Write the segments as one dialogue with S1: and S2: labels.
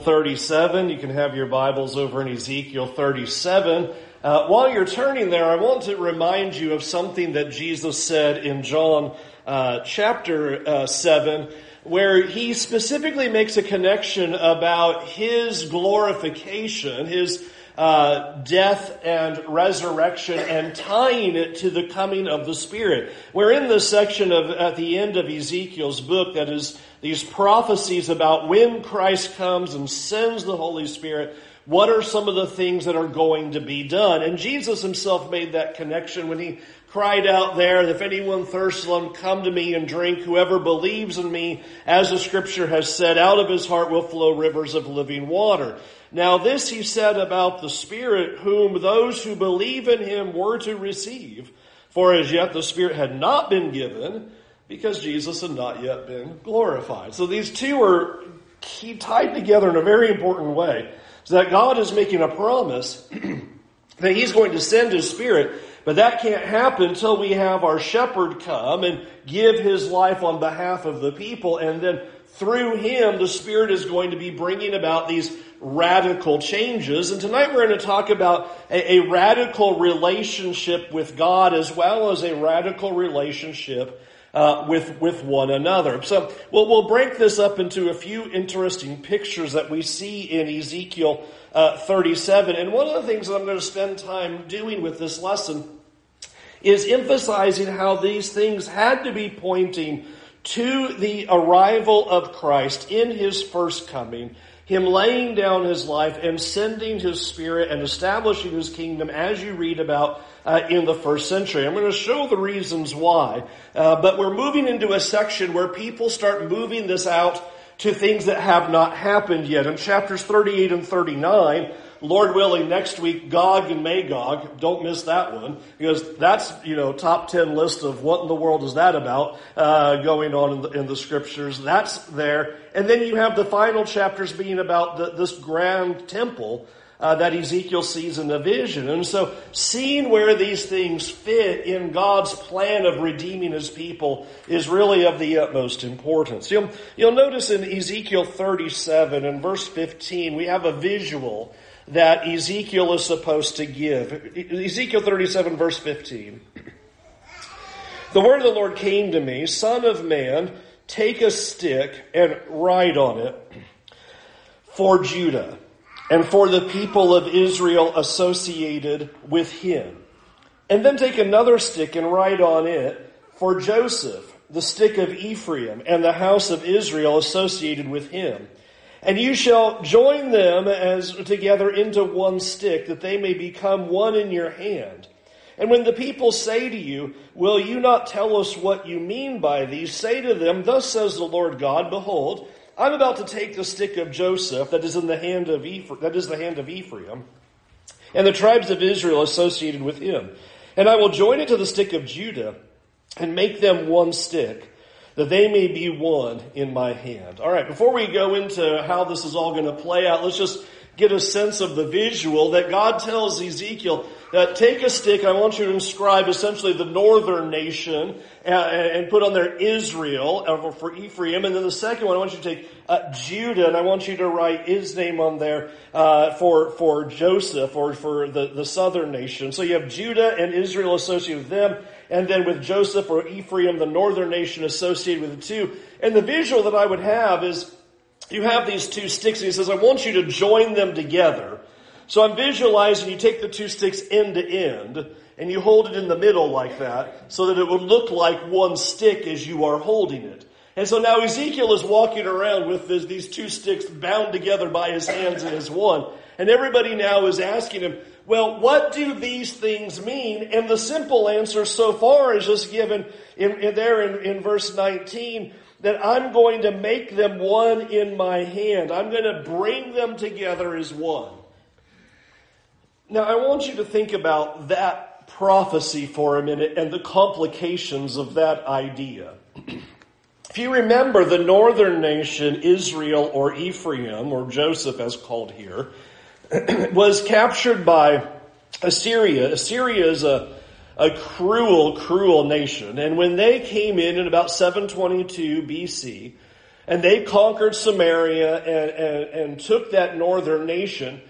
S1: 37. You can have your Bibles over in Ezekiel 37. Uh, while you're turning there, I want to remind you of something that Jesus said in John uh, chapter uh, 7, where he specifically makes a connection about his glorification, his uh, death and resurrection and tying it to the coming of the Spirit. We're in the section of at the end of Ezekiel's book that is these prophecies about when Christ comes and sends the Holy Spirit. What are some of the things that are going to be done? And Jesus himself made that connection when he cried out there, if anyone thirsts, let him come to me and drink. Whoever believes in me, as the scripture has said, out of his heart will flow rivers of living water. Now this he said about the Spirit, whom those who believe in him were to receive. For as yet the Spirit had not been given, because Jesus had not yet been glorified. So these two are key, tied together in a very important way. So that God is making a promise that he's going to send his Spirit, but that can't happen until we have our shepherd come and give his life on behalf of the people, and then through him, the Spirit is going to be bringing about these radical changes. And tonight we're going to talk about a, a, radical relationship with God as well as a radical relationship uh, with, with one another. So we'll, we'll break this up into a few interesting pictures that we see in Ezekiel uh, 37. And one of the things that I'm going to spend time doing with this lesson is emphasizing how these things had to be pointing to the arrival of Christ in his first coming, him laying down his life and sending his spirit and establishing his kingdom as you read about uh, in the first century. I'm going to show the reasons why, uh, but we're moving into a section where people start moving this out to things that have not happened yet. In chapters 38 and 39, Lord willing, next week, Gog and Magog. Don't miss that one because that's, you know, top 10 list of what in the world is that about, uh, going on in the, in the, scriptures. That's there. And then you have the final chapters being about the, this grand temple, uh, that Ezekiel sees in the vision. And so seeing where these things fit in God's plan of redeeming his people is really of the utmost importance. You'll, you'll notice in Ezekiel 37 and verse 15, we have a visual that Ezekiel is supposed to give. Ezekiel 37 verse 15. The word of the Lord came to me, son of man, take a stick and write on it for Judah and for the people of Israel associated with him. And then take another stick and write on it for Joseph, the stick of Ephraim, and the house of Israel associated with him and you shall join them as together into one stick, that they may become one in your hand. And when the people say to you, Will you not tell us what you mean by these? Say to them, Thus says the Lord God, Behold, I'm about to take the stick of Joseph that is in the hand of Ephraim, that is the hand of Ephraim, and the tribes of Israel associated with him. And I will join it to the stick of Judah, and make them one stick that they may be one in my hand. All right, before we go into how this is all going to play out, let's just get a sense of the visual that God tells Ezekiel that take a stick, I want you to inscribe essentially the northern nation uh, and, put on there Israel uh, for Ephraim. And then the second one, I want you to take uh, Judah and I want you to write his name on there uh, for, for Joseph or for the, the southern nation. So you have Judah and Israel associated with them and then with Joseph or Ephraim, the northern nation associated with the two. And the visual that I would have is you have these two sticks and he says, I want you to join them together. So I'm visualizing you take the two sticks end to end and you hold it in the middle like that so that it would look like one stick as you are holding it. And so now Ezekiel is walking around with this, these two sticks bound together by his hands and his one. And everybody now is asking him, well, what do these things mean? And the simple answer so far is just given in, in there in, in verse 19 that I'm going to make them one in my hand. I'm going to bring them together as one. Now, I want you to think about that prophecy for a minute and the complications of that idea. if you remember, the northern nation, Israel or Ephraim, or Joseph as called here, was captured by Assyria. Assyria is a, a cruel, cruel nation. And when they came in in about 722 BC, and they conquered Samaria and, and, and took that northern nation.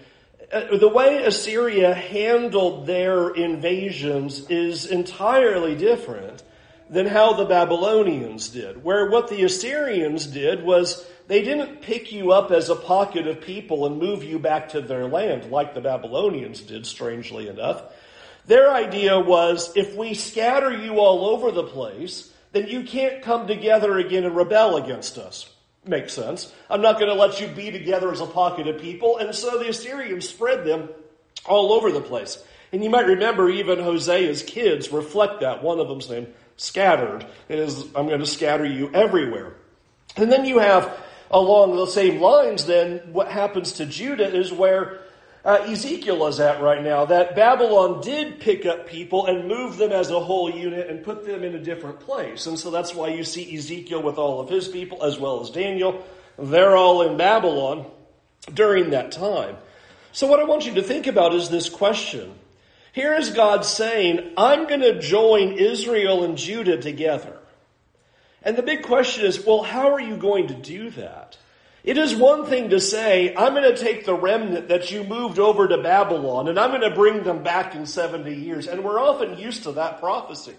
S1: Uh, the way Assyria handled their invasions is entirely different than how the Babylonians did. Where what the Assyrians did was they didn't pick you up as a pocket of people and move you back to their land like the Babylonians did, strangely enough. Their idea was if we scatter you all over the place, then you can't come together again and rebel against us. Makes sense. I'm not going to let you be together as a pocket of people. And so the Assyrians spread them all over the place. And you might remember even Hosea's kids reflect that. One of them's named Scattered. Is, I'm going to scatter you everywhere. And then you have along the same lines, then what happens to Judah is where uh, Ezekiel is at right now. That Babylon did pick up people and move them as a whole unit and put them in a different place. And so that's why you see Ezekiel with all of his people as well as Daniel. They're all in Babylon during that time. So what I want you to think about is this question. Here is God saying, I'm going to join Israel and Judah together. And the big question is, well, how are you going to do that? It is one thing to say, I'm going to take the remnant that you moved over to Babylon and I'm going to bring them back in 70 years. And we're often used to that prophecy.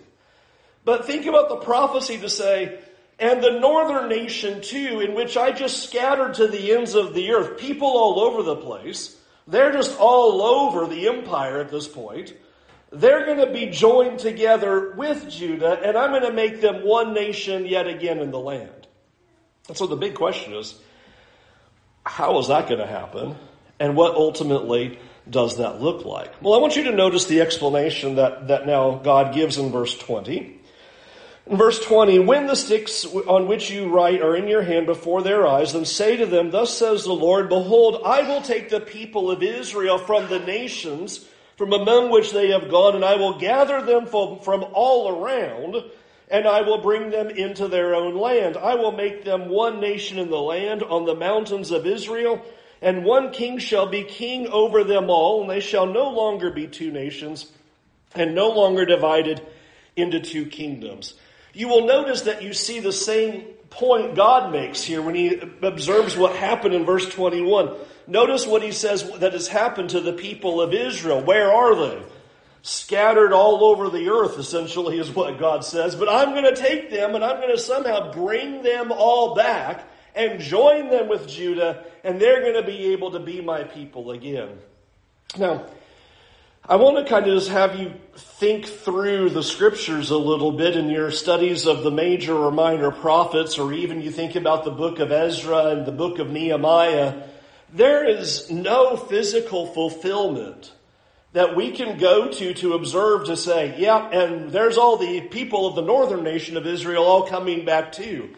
S1: But think about the prophecy to say, and the northern nation too, in which I just scattered to the ends of the earth, people all over the place. They're just all over the empire at this point. They're going to be joined together with Judah, and I'm going to make them one nation yet again in the land. And so the big question is how is that going to happen? And what ultimately does that look like? Well, I want you to notice the explanation that, that now God gives in verse 20. In verse 20, when the sticks on which you write are in your hand before their eyes, then say to them, Thus says the Lord, Behold, I will take the people of Israel from the nations from among which they have gone, and I will gather them from, all around, and I will bring them into their own land. I will make them one nation in the land on the mountains of Israel, and one king shall be king over them all, and they shall no longer be two nations, and no longer divided into two kingdoms. You will notice that you see the same point God makes here when he observes what happened in verse 21. Notice what he says that has happened to the people of Israel. Where are they? Scattered all over the earth, essentially, is what God says. But I'm going to take them and I'm going to somehow bring them all back and join them with Judah, and they're going to be able to be my people again. Now, I want to kind of just have you think through the scriptures a little bit in your studies of the major or minor prophets, or even you think about the book of Ezra and the book of Nehemiah there is no physical fulfillment that we can go to to observe to say, yeah, and there's all the people of the northern nation of Israel all coming back too.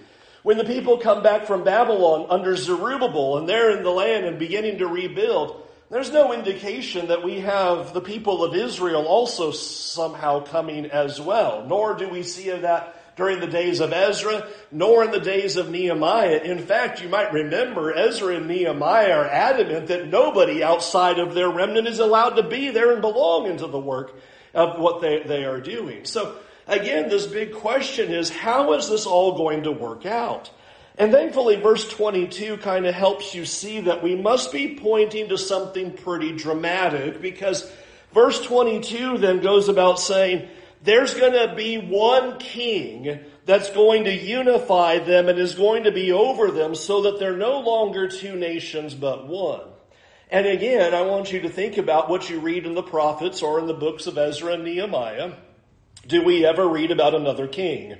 S1: When the people come back from Babylon under Zerubbabel and they're in the land and beginning to rebuild, there's no indication that we have the people of Israel also somehow coming as well, nor do we see that during the days of Ezra, nor in the days of Nehemiah. In fact, you might remember Ezra and Nehemiah are adamant that nobody outside of their remnant is allowed to be there and belong into the work of what they, they are doing. So again, this big question is, how is this all going to work out? And thankfully, verse 22 kind of helps you see that we must be pointing to something pretty dramatic because verse 22 then goes about saying, there's going to be one king that's going to unify them and is going to be over them so that they're no longer two nations but one. And again, I want you to think about what you read in the prophets or in the books of Ezra and Nehemiah. Do we ever read about another king?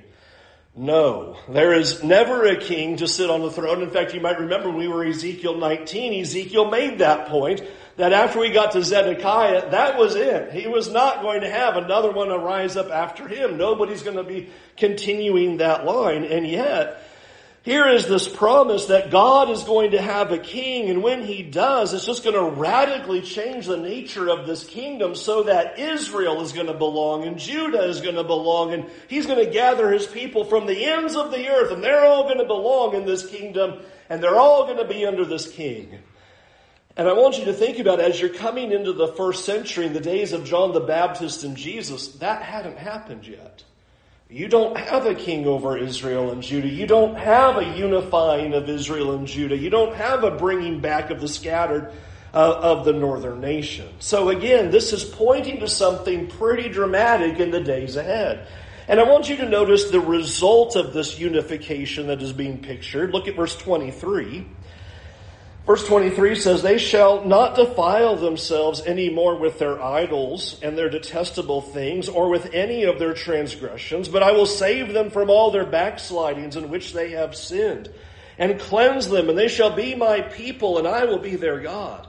S1: No, there is never a king to sit on the throne. In fact, you might remember we were Ezekiel 19, Ezekiel made that point that after we got to Zedekiah, that was it. He was not going to have another one arise up after him. Nobody's going to be continuing that line. And yet, here is this promise that God is going to have a king, and when he does, it's just going to radically change the nature of this kingdom so that Israel is going to belong and Judah is going to belong, and he's going to gather his people from the ends of the earth, and they're all going to belong in this kingdom, and they're all going to be under this king. And I want you to think about as you're coming into the first century in the days of John the Baptist and Jesus, that hadn't happened yet. You don't have a king over Israel and Judah. You don't have a unifying of Israel and Judah. You don't have a bringing back of the scattered uh, of the northern nation. So again, this is pointing to something pretty dramatic in the days ahead. And I want you to notice the result of this unification that is being pictured. Look at verse 23. Verse 23 says, They shall not defile themselves any more with their idols and their detestable things, or with any of their transgressions, but I will save them from all their backslidings in which they have sinned, and cleanse them, and they shall be my people, and I will be their God.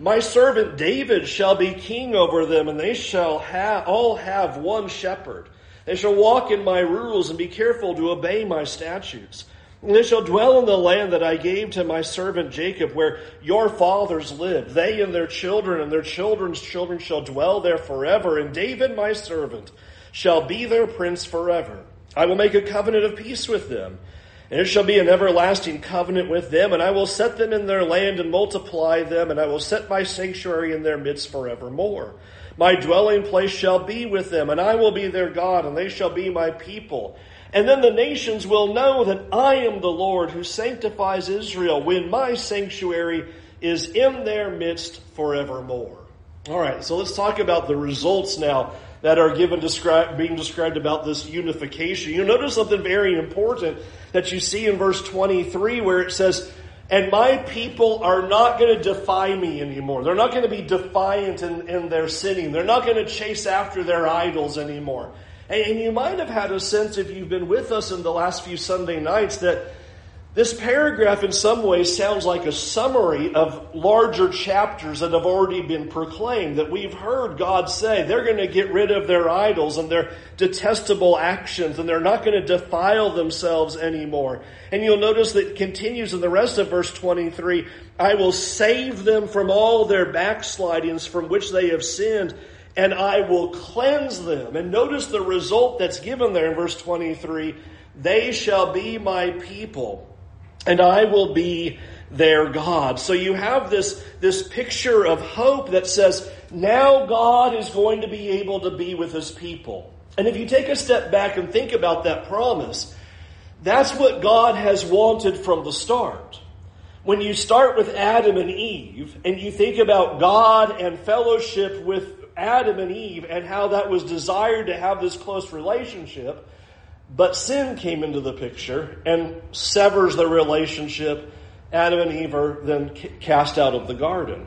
S1: My servant David shall be king over them, and they shall have, all have one shepherd. They shall walk in my rules and be careful to obey my statutes. And they shall dwell in the land that I gave to my servant Jacob, where your fathers lived. They and their children and their children's children shall dwell there forever. And David, my servant, shall be their prince forever. I will make a covenant of peace with them. And it shall be an everlasting covenant with them, and I will set them in their land and multiply them, and I will set my sanctuary in their midst forevermore. My dwelling place shall be with them, and I will be their God, and they shall be my people. And then the nations will know that I am the Lord who sanctifies Israel when my sanctuary is in their midst forevermore. All right, so let's talk about the results now that are given being described about this unification. You'll notice something very important that you see in verse 23 where it says, and my people are not going to defy me anymore. They're not going to be defiant in, in their sinning. They're not going to chase after their idols anymore. And, you might have had a sense, if you've been with us in the last few Sunday nights, that this paragraph, in some ways, sounds like a summary of larger chapters that have already been proclaimed. That we've heard God say they're going to get rid of their idols and their detestable actions, and they're not going to defile themselves anymore. And you'll notice that it continues in the rest of verse 23 I will save them from all their backslidings from which they have sinned, and I will cleanse them. And notice the result that's given there in verse 23 they shall be my people and I will be their God. So you have this, this picture of hope that says, now God is going to be able to be with his people. And if you take a step back and think about that promise, that's what God has wanted from the start. When you start with Adam and Eve and you think about God and fellowship with Adam and Eve and how that was desired to have this close relationship, but sin came into the picture and severs the relationship. Adam and Eve are then cast out of the garden.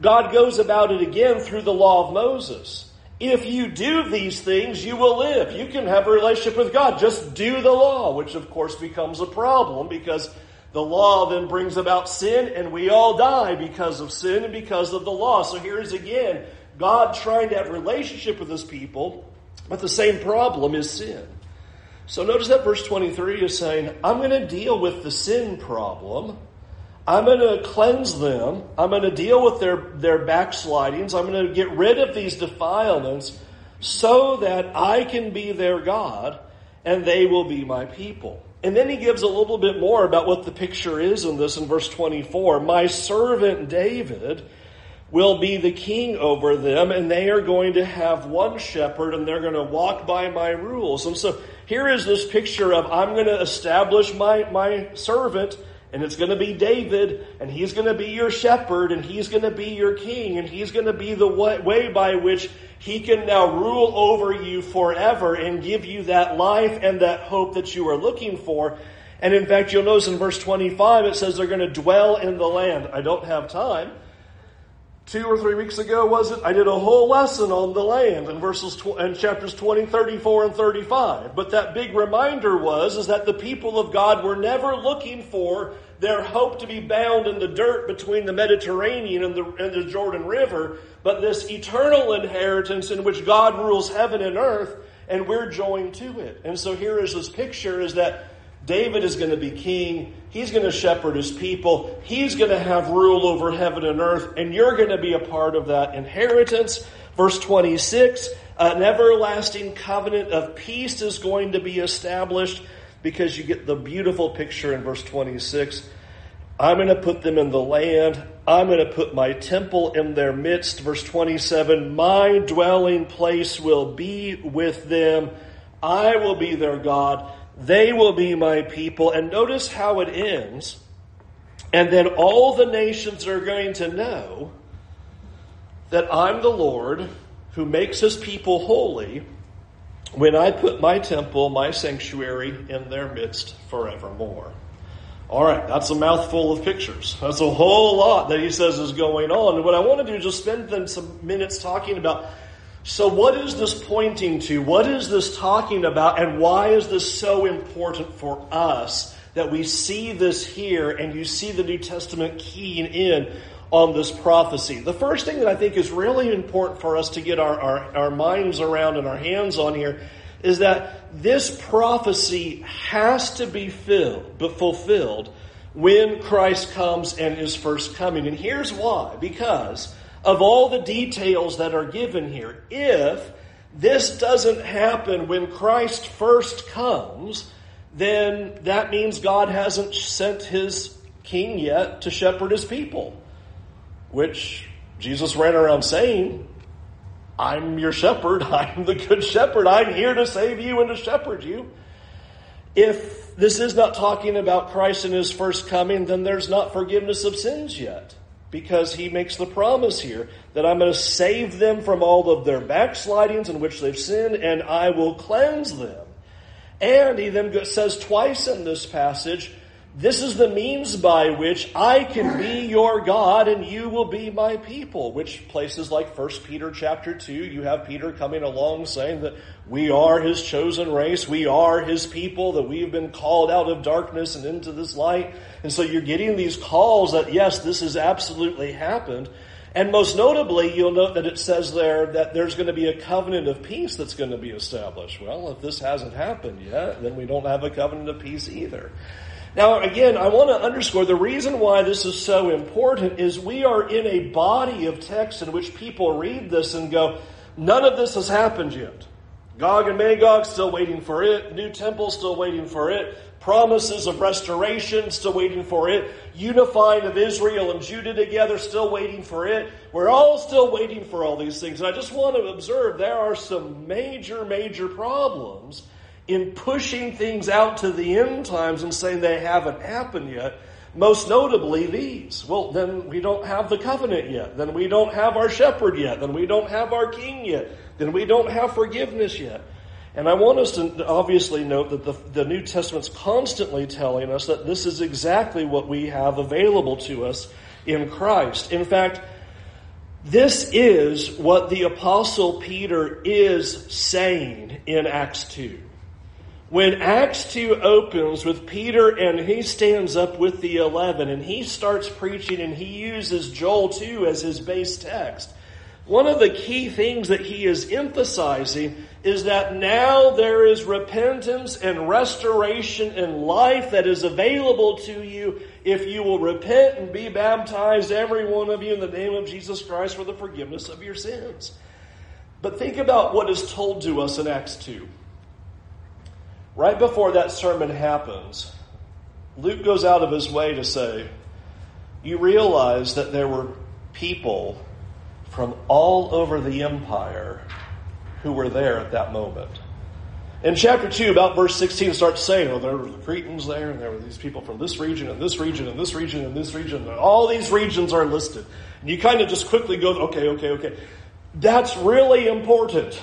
S1: God goes about it again through the law of Moses. If you do these things, you will live. You can have a relationship with God. Just do the law, which of course becomes a problem because the law then brings about sin and we all die because of sin and because of the law. So here's again God trying to have relationship with his people, but the same problem is sin. So notice that verse 23 is saying, I'm going to deal with the sin problem. I'm going to cleanse them. I'm going to deal with their, their backslidings. I'm going to get rid of these defilements so that I can be their God and they will be my people. And then he gives a little bit more about what the picture is in this in verse 24. My servant David will be the king over them, and they are going to have one shepherd, and they're going to walk by my rules. And so here is this picture of I'm going to establish my, my servant, and it's going to be David, and he's going to be your shepherd, and he's going to be your king, and he's going to be the way by which he can now rule over you forever and give you that life and that hope that you are looking for. And in fact, you'll notice in verse 25, it says they're going to dwell in the land. I don't have time two or three weeks ago, was it? I did a whole lesson on the land in verses tw- chapters 20, 34, and 35. But that big reminder was, is that the people of God were never looking for their hope to be bound in the dirt between the Mediterranean and the, and the Jordan River, but this eternal inheritance in which God rules heaven and earth, and we're joined to it. And so here is this picture is that David is going to be king. He's going to shepherd his people. He's going to have rule over heaven and earth, and you're going to be a part of that inheritance. Verse 26 an everlasting covenant of peace is going to be established because you get the beautiful picture in verse 26. I'm going to put them in the land. I'm going to put my temple in their midst. Verse 27 My dwelling place will be with them I will be their God. They will be my people. And notice how it ends. And then all the nations are going to know that I'm the Lord who makes his people holy when I put my temple, my sanctuary in their midst forevermore. All right, that's a mouthful of pictures. That's a whole lot that he says is going on. And what I want to do is just spend then some minutes talking about so, what is this pointing to? What is this talking about? And why is this so important for us that we see this here and you see the New Testament keying in on this prophecy? The first thing that I think is really important for us to get our, our, our minds around and our hands on here is that this prophecy has to be filled, but fulfilled when Christ comes and is first coming. And here's why. Because of all the details that are given here. If this doesn't happen when Christ first comes, then that means God hasn't sent his king yet to shepherd his people, which Jesus ran around saying, I'm your shepherd. I'm the good shepherd. I'm here to save you and to shepherd you. If this is not talking about Christ and his first coming, then there's not forgiveness of sins yet because he makes the promise here that I'm going to save them from all of their backslidings in which they've sinned and I will cleanse them. And he then says twice in this passage, this is the means by which I can be your God and you will be my people. Which places like 1 Peter chapter 2, you have Peter coming along saying that we are his chosen race, we are his people, that we've been called out of darkness and into this light. And so you're getting these calls that yes, this has absolutely happened. And most notably, you'll note that it says there that there's going to be a covenant of peace that's going to be established. Well, if this hasn't happened yet, then we don't have a covenant of peace either. Now, again, I want to underscore the reason why this is so important is we are in a body of text in which people read this and go, none of this has happened yet. Gog and Magog still waiting for it. New temple still waiting for it. Promises of restoration still waiting for it. Unifying of Israel and Judah together still waiting for it. We're all still waiting for all these things. And I just want to observe there are some major, major problems in pushing things out to the end times and saying they haven't happened yet. Most notably, these. Well, then we don't have the covenant yet. Then we don't have our shepherd yet. Then we don't have our king yet. Then we don't have forgiveness yet. And I want us to obviously note that the, the New Testament's constantly telling us that this is exactly what we have available to us in Christ. In fact, this is what the Apostle Peter is saying in Acts 2. When Acts 2 opens with Peter and he stands up with the 11 and he starts preaching and he uses Joel 2 as his base text, one of the key things that he is emphasizing is that now there is repentance and restoration and life that is available to you if you will repent and be baptized, every one of you, in the name of Jesus Christ for the forgiveness of your sins. But think about what is told to us in Acts 2. Right before that sermon happens, Luke goes out of his way to say, You realize that there were people from all over the empire who were there at that moment. In chapter 2, about verse 16, starts saying, Well, there were the Cretans there, and there were these people from this region, and this region, and this region, and this region. And all these regions are listed. And you kind of just quickly go, Okay, okay, okay. That's really important.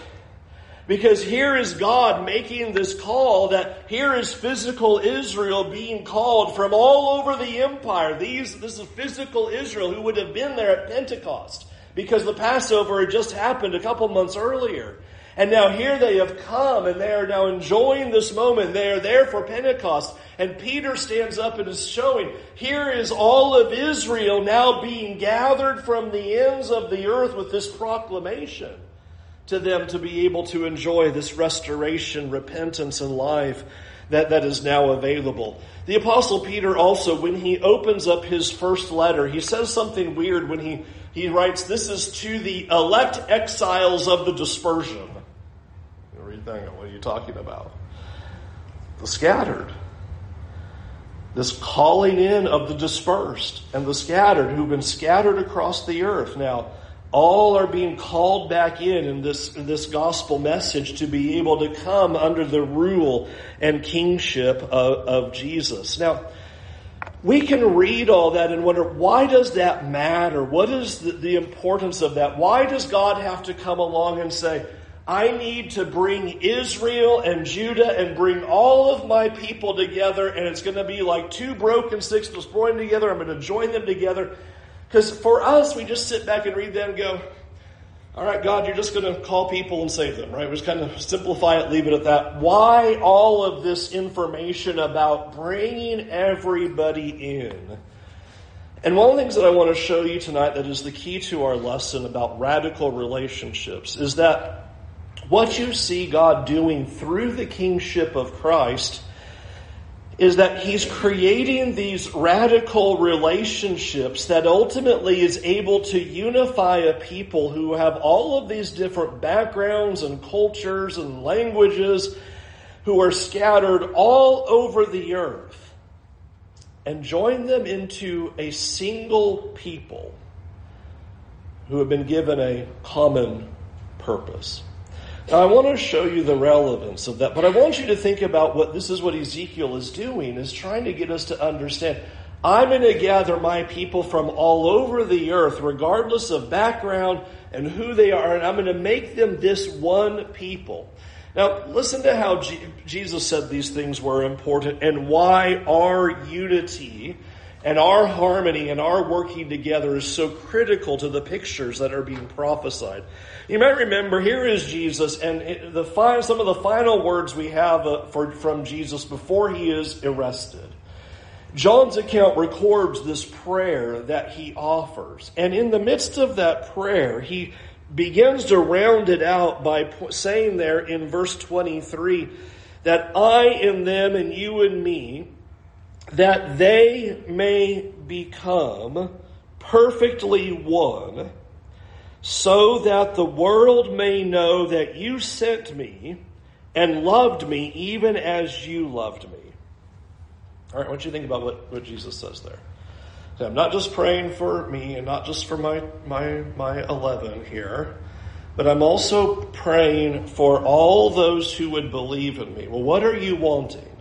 S1: Because here is God making this call that here is physical Israel being called from all over the empire. These, this is physical Israel who would have been there at Pentecost because the Passover had just happened a couple months earlier. And now here they have come and they are now enjoying this moment. They are there for Pentecost. And Peter stands up and is showing, here is all of Israel now being gathered from the ends of the earth with this proclamation to them to be able to enjoy this restoration, repentance, and life that, that is now available. The Apostle Peter also, when he opens up his first letter, he says something weird when he, he writes, This is to the elect exiles of the dispersion. Read that, what are you talking about? The scattered. This calling in of the dispersed and the scattered who've been scattered across the earth. Now, all are being called back in in this, this gospel message to be able to come under the rule and kingship of, of Jesus. Now, we can read all that and wonder, why does that matter? What is the, the importance of that? Why does God have to come along and say, I need to bring Israel and Judah and bring all of my people together, and it's going to be like two broken sticks joined together. I'm going to join them together. Because for us, we just sit back and read that and go, all right, God, you're just going to call people and save them, right? We just kind of simplify it, leave it at that. Why all of this information about bringing everybody in? And one of the things that I want to show you tonight that is the key to our lesson about radical relationships is that what you see God doing through the kingship of Christ is that he's creating these radical relationships that ultimately is able to unify a people who have all of these different backgrounds and cultures and languages who are scattered all over the earth and join them into a single people who have been given a common purpose. Now, I want to show you the relevance of that, but I want you to think about what this is what Ezekiel is doing, is trying to get us to understand. I'm going to gather my people from all over the earth, regardless of background and who they are, and I'm going to make them this one people. Now, listen to how G- Jesus said these things were important and why our unity and our harmony and our working together is so critical to the pictures that are being prophesied. You might remember here is Jesus, and the some of the final words we have uh, for, from Jesus before he is arrested. John's account records this prayer that he offers. And in the midst of that prayer, he begins to round it out by saying there in verse 23 that I in them and you in me, that they may become perfectly one, so that the world may know that you sent me and loved me even as you loved me. All right, I want you to think about what, what Jesus says there. So I'm not just praying for me and not just for my, my, my 11 here, but I'm also praying for all those who would believe in me. Well, what are you wanting?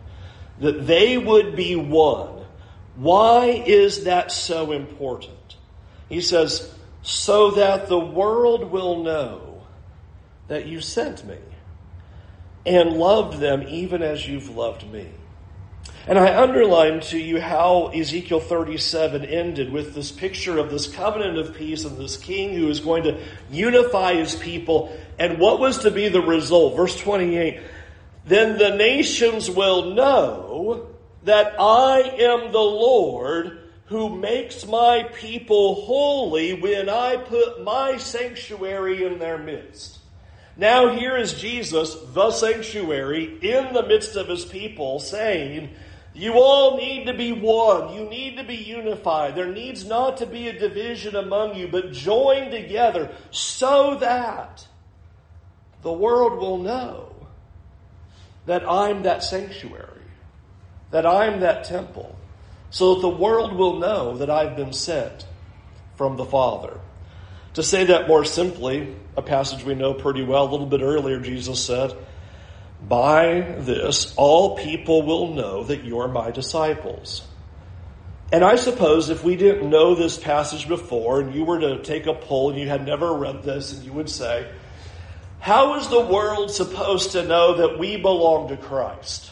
S1: That they would be one. Why is that so important? He says, so that the world will know that you sent me and loved them even as you've loved me. And I underline to you how Ezekiel 37 ended with this picture of this covenant of peace and this king who is going to unify his people. And what was to be the result? Verse 28 then the nations will know that I am the Lord who makes my people holy when I put my sanctuary in their midst. Now here is Jesus, the sanctuary, in the midst of his people saying, you all need to be one. You need to be unified. There needs not to be a division among you, but join together so that the world will know that I'm that sanctuary, that I'm that temple, so that the world will know that I've been sent from the Father. To say that more simply, a passage we know pretty well, a little bit earlier, Jesus said, By this, all people will know that you're my disciples. And I suppose if we didn't know this passage before, and you were to take a poll and you had never read this, and you would say, how is the world supposed to know that we belong to Christ?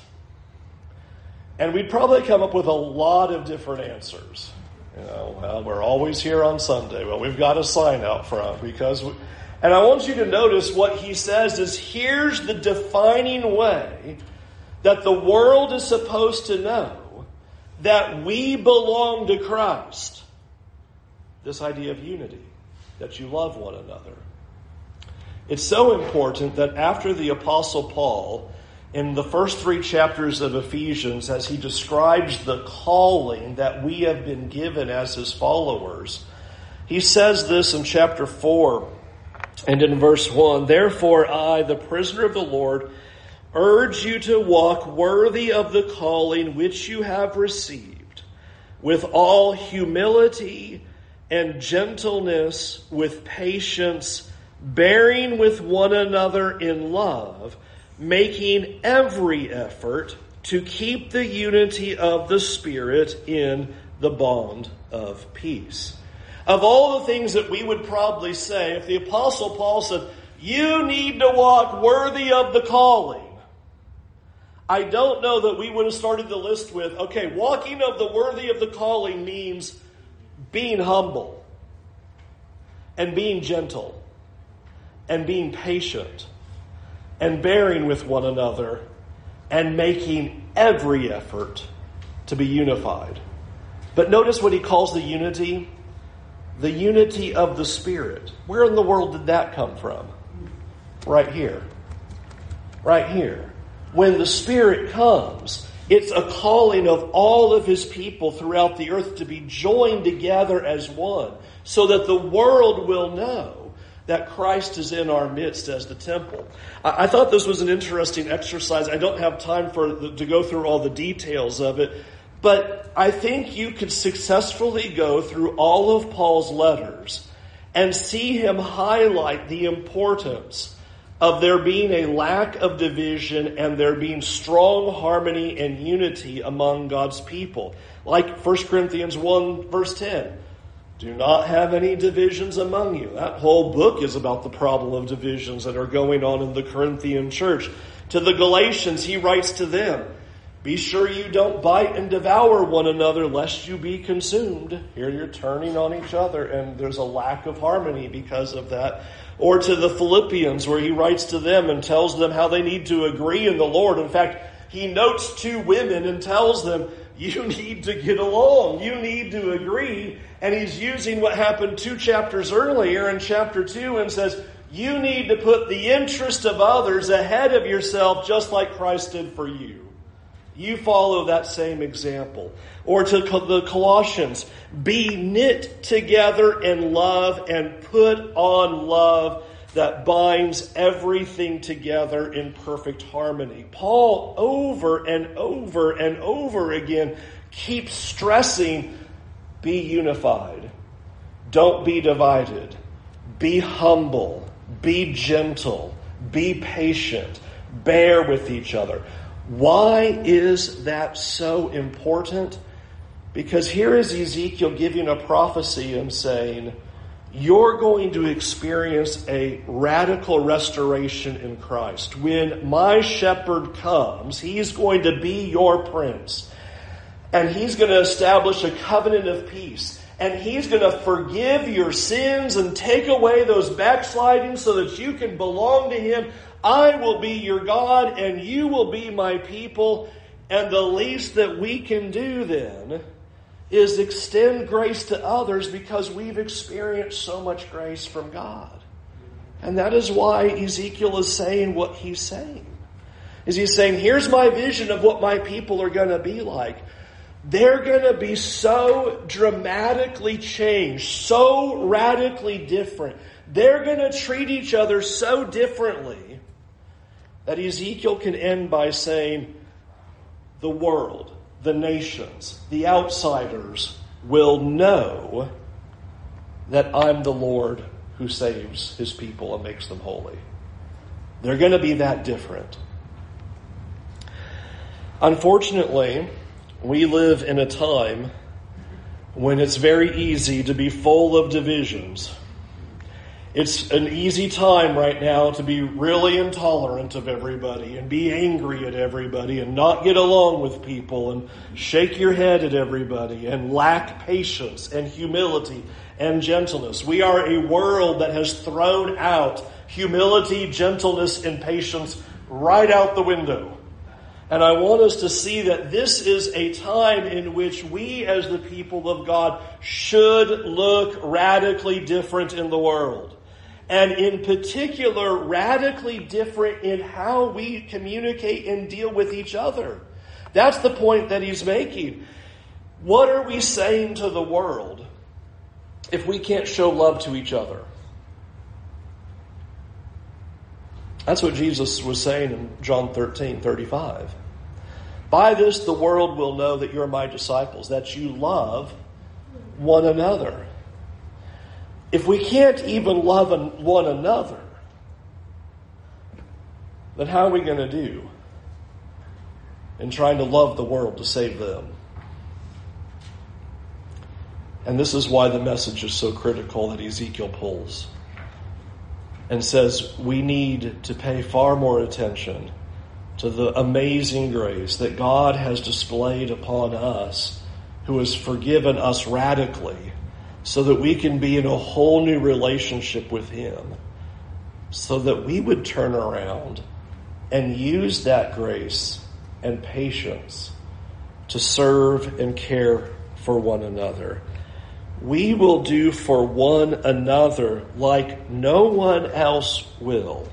S1: And we'd probably come up with a lot of different answers. You know, well, we're always here on Sunday. Well, we've got a sign out front because, we, and I want you to notice what he says is here's the defining way that the world is supposed to know that we belong to Christ. This idea of unity, that you love one another. It's so important that after the Apostle Paul, in the first three chapters of Ephesians, as he describes the calling that we have been given as his followers, he says this in chapter 4 and in verse 1 Therefore, I, the prisoner of the Lord, urge you to walk worthy of the calling which you have received, with all humility and gentleness with patience, bearing with one another in love, making every effort to keep the unity of the Spirit in the bond of peace. Of all the things that we would probably say, if the Apostle Paul said, You need to walk worthy of the calling, I don't know that we would have started the list with, okay, walking of the worthy of the calling means being humble and being gentle and being patient and bearing with one another and making every effort to be unified. But notice what he calls the unity the unity of the Spirit. Where in the world did that come from? Right here. Right here. When the Spirit comes, it's a calling of all of His people throughout the earth to be joined together as one so that the world will know that Christ is in our midst as the temple. I, I thought this was an interesting exercise. I don't have time for the, to go through all the details of it, but I think you could successfully go through all of Paul's letters and see him highlight the importance of there being a lack of division and there being strong harmony and unity among God's people. Like 1 Corinthians 1 verse 10. Do not have any divisions among you. That whole book is about the problem of divisions that are going on in the Corinthian church. To the Galatians, he writes to them, Be sure you don't bite and devour one another lest you be consumed. Here you're turning on each other and there's a lack of harmony because of that. Or to the Philippians where he writes to them and tells them how they need to agree in the Lord. In fact, he notes two women and tells them, you need to get along. You need to agree. And he's using what happened two chapters earlier in chapter 2 and says, You need to put the interest of others ahead of yourself, just like Christ did for you. You follow that same example. Or to the Colossians, be knit together in love and put on love that binds everything together in perfect harmony. Paul, over and over and over again, keeps stressing be unified, don't be divided, be humble, be gentle, be patient, bear with each other. Why is that so important? Because here is Ezekiel giving a prophecy and saying, you're going to experience a radical restoration in Christ. When my shepherd comes, he's going to be your prince. And he's going to establish a covenant of peace. And he's going to forgive your sins and take away those backslidings so that you can belong to him. I will be your God and you will be my people. And the least that we can do then is extend grace to others because we've experienced so much grace from God. And that is why Ezekiel is saying what he's saying. Is he's saying, here's my vision of what my people are going to be like. They're going to be so dramatically changed, so radically different. They're going to treat each other so differently that Ezekiel can end by saying, the world the nations, the outsiders, will know that I'm the Lord who saves his people and makes them holy. They're going to be that different. Unfortunately, we live in a time when it's very easy to be full of divisions it's an easy time right now to be really intolerant of everybody and be angry at everybody and not get along with people and shake your head at everybody and lack patience and humility and gentleness. We are a world that has thrown out humility, gentleness, and patience right out the window. And I want us to see that this is a time in which we, as the people of God, should look radically different in the world and in particular, radically different in how we communicate and deal with each other. That's the point that he's making. What are we saying to the world if we can't show love to each other? That's what Jesus was saying in John 13, 35. By this the world will know that you're my disciples, that you love one another. If we can't even love one another, then how are we going to do in trying to love the world to save them? And this is why the message is so critical that Ezekiel pulls and says we need to pay far more attention to the amazing grace that God has displayed upon us, who has forgiven us radically, so that we can be in a whole new relationship with Him, so that we would turn around and use that grace and patience to serve and care for one another we will do for one another like no one else will.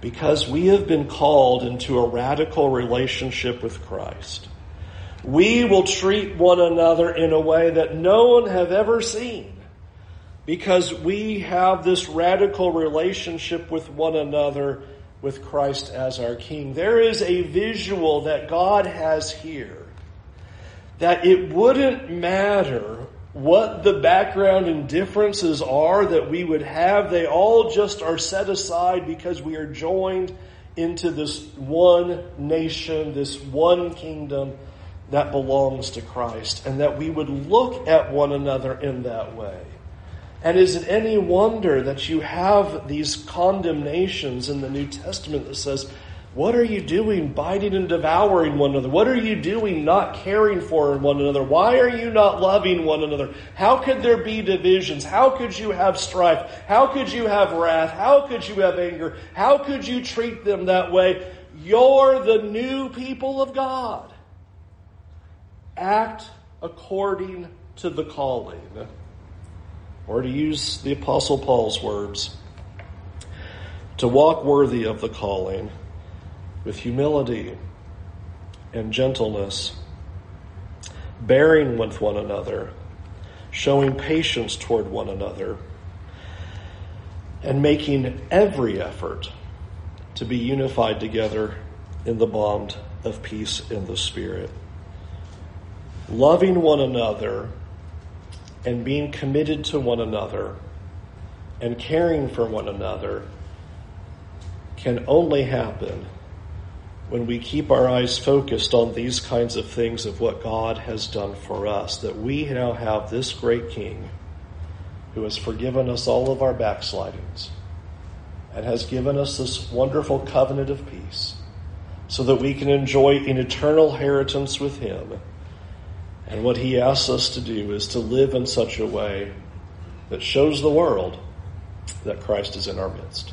S1: Because we have been called into a radical relationship with Christ. We will treat one another in a way that no one have ever seen. Because we have this radical relationship with one another with Christ as our King. There is a visual that God has here that it wouldn't matter what the background and differences are that we would have, they all just are set aside because we are joined into this one nation, this one kingdom that belongs to Christ, and that we would look at one another in that way. And is it any wonder that you have these condemnations in the New Testament that says, what are you doing biting and devouring one another? What are you doing not caring for one another? Why are you not loving one another? How could there be divisions? How could you have strife? How could you have wrath? How could you have anger? How could you treat them that way? You're the new people of God. Act according to the calling. Or to use the Apostle Paul's words, to walk worthy of the calling with humility and gentleness, bearing with one another, showing patience toward one another, and making every effort to be unified together in the bond of peace in the Spirit. Loving one another and being committed to one another and caring for one another can only happen when we keep our eyes focused on these kinds of things of what God has done for us, that we now have this great King who has forgiven us all of our backslidings and has given us this wonderful covenant of peace so that we can enjoy an eternal inheritance with Him. And what He asks us to do is to live in such a way that shows the world that Christ is in our midst.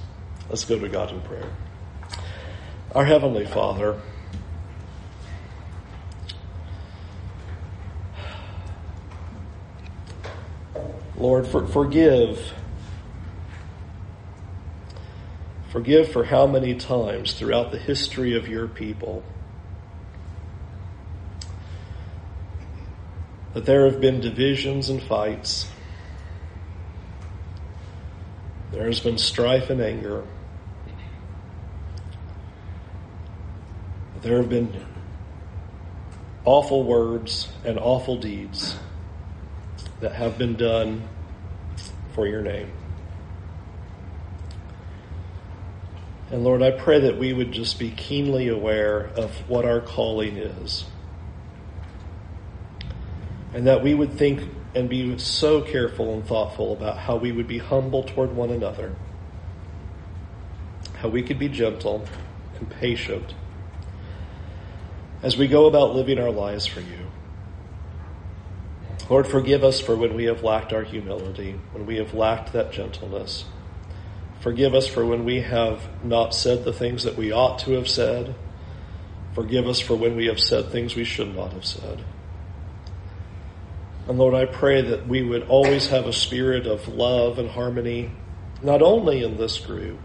S1: Let's go to God in prayer. Our Heavenly Father, Lord, for, forgive. Forgive for how many times throughout the history of your people that there have been divisions and fights. There has been strife and anger. There have been awful words and awful deeds that have been done for your name. And Lord, I pray that we would just be keenly aware of what our calling is. And that we would think and be so careful and thoughtful about how we would be humble toward one another, how we could be gentle and patient as we go about living our lives for you. Lord, forgive us for when we have lacked our humility, when we have lacked that gentleness. Forgive us for when we have not said the things that we ought to have said. Forgive us for when we have said things we should not have said. And Lord, I pray that we would always have a spirit of love and harmony, not only in this group,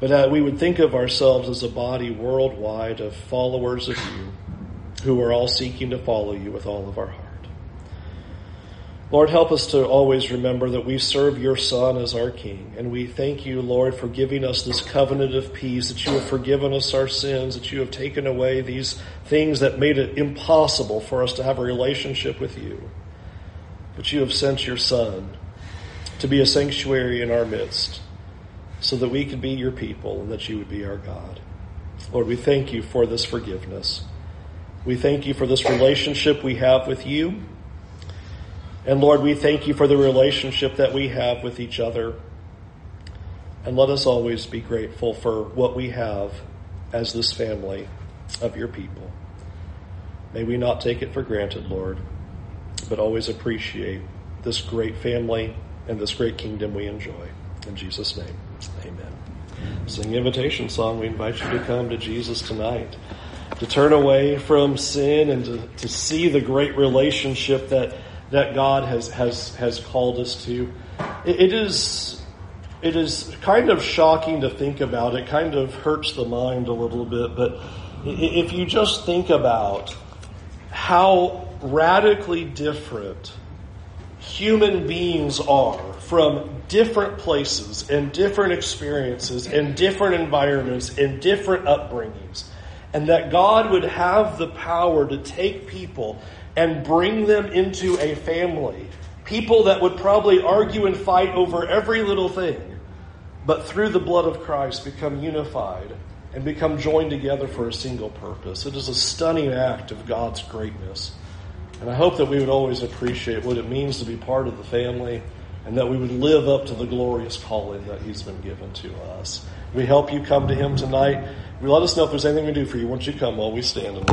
S1: but that we would think of ourselves as a body worldwide of followers of you who are all seeking to follow you with all of our heart. Lord, help us to always remember that we serve your Son as our King. And we thank you, Lord, for giving us this covenant of peace, that you have forgiven us our sins, that you have taken away these things that made it impossible for us to have a relationship with you. But you have sent your Son to be a sanctuary in our midst so that we could be your people and that you would be our God. Lord, we thank you for this forgiveness. We thank you for this relationship we have with you. And Lord, we thank you for the relationship that we have with each other. And let us always be grateful for what we have as this family of your people. May we not take it for granted, Lord, but always appreciate this great family and this great kingdom we enjoy. In Jesus' name, amen. Sing invitation song. We invite you to come to Jesus tonight, to turn away from sin and to, to see the great relationship that, that God has, has, has called us to. it, it is it is kind of shocking to think about. It kind of hurts the mind a little bit, but if you just think about how radically different human beings are from different places and different experiences and different environments and different upbringings. And that God would have the power to take people and bring them into a family. People that would probably argue and fight over every little thing, but through the blood of Christ become unified and become joined together for a single purpose. It is a stunning act of God's greatness. And I hope that we would always appreciate what it means to be part of the family and that we would live up to the glorious calling that He's been given to us. We help you come to Him tonight. We let us know if there's anything we do for you once you come while we stand and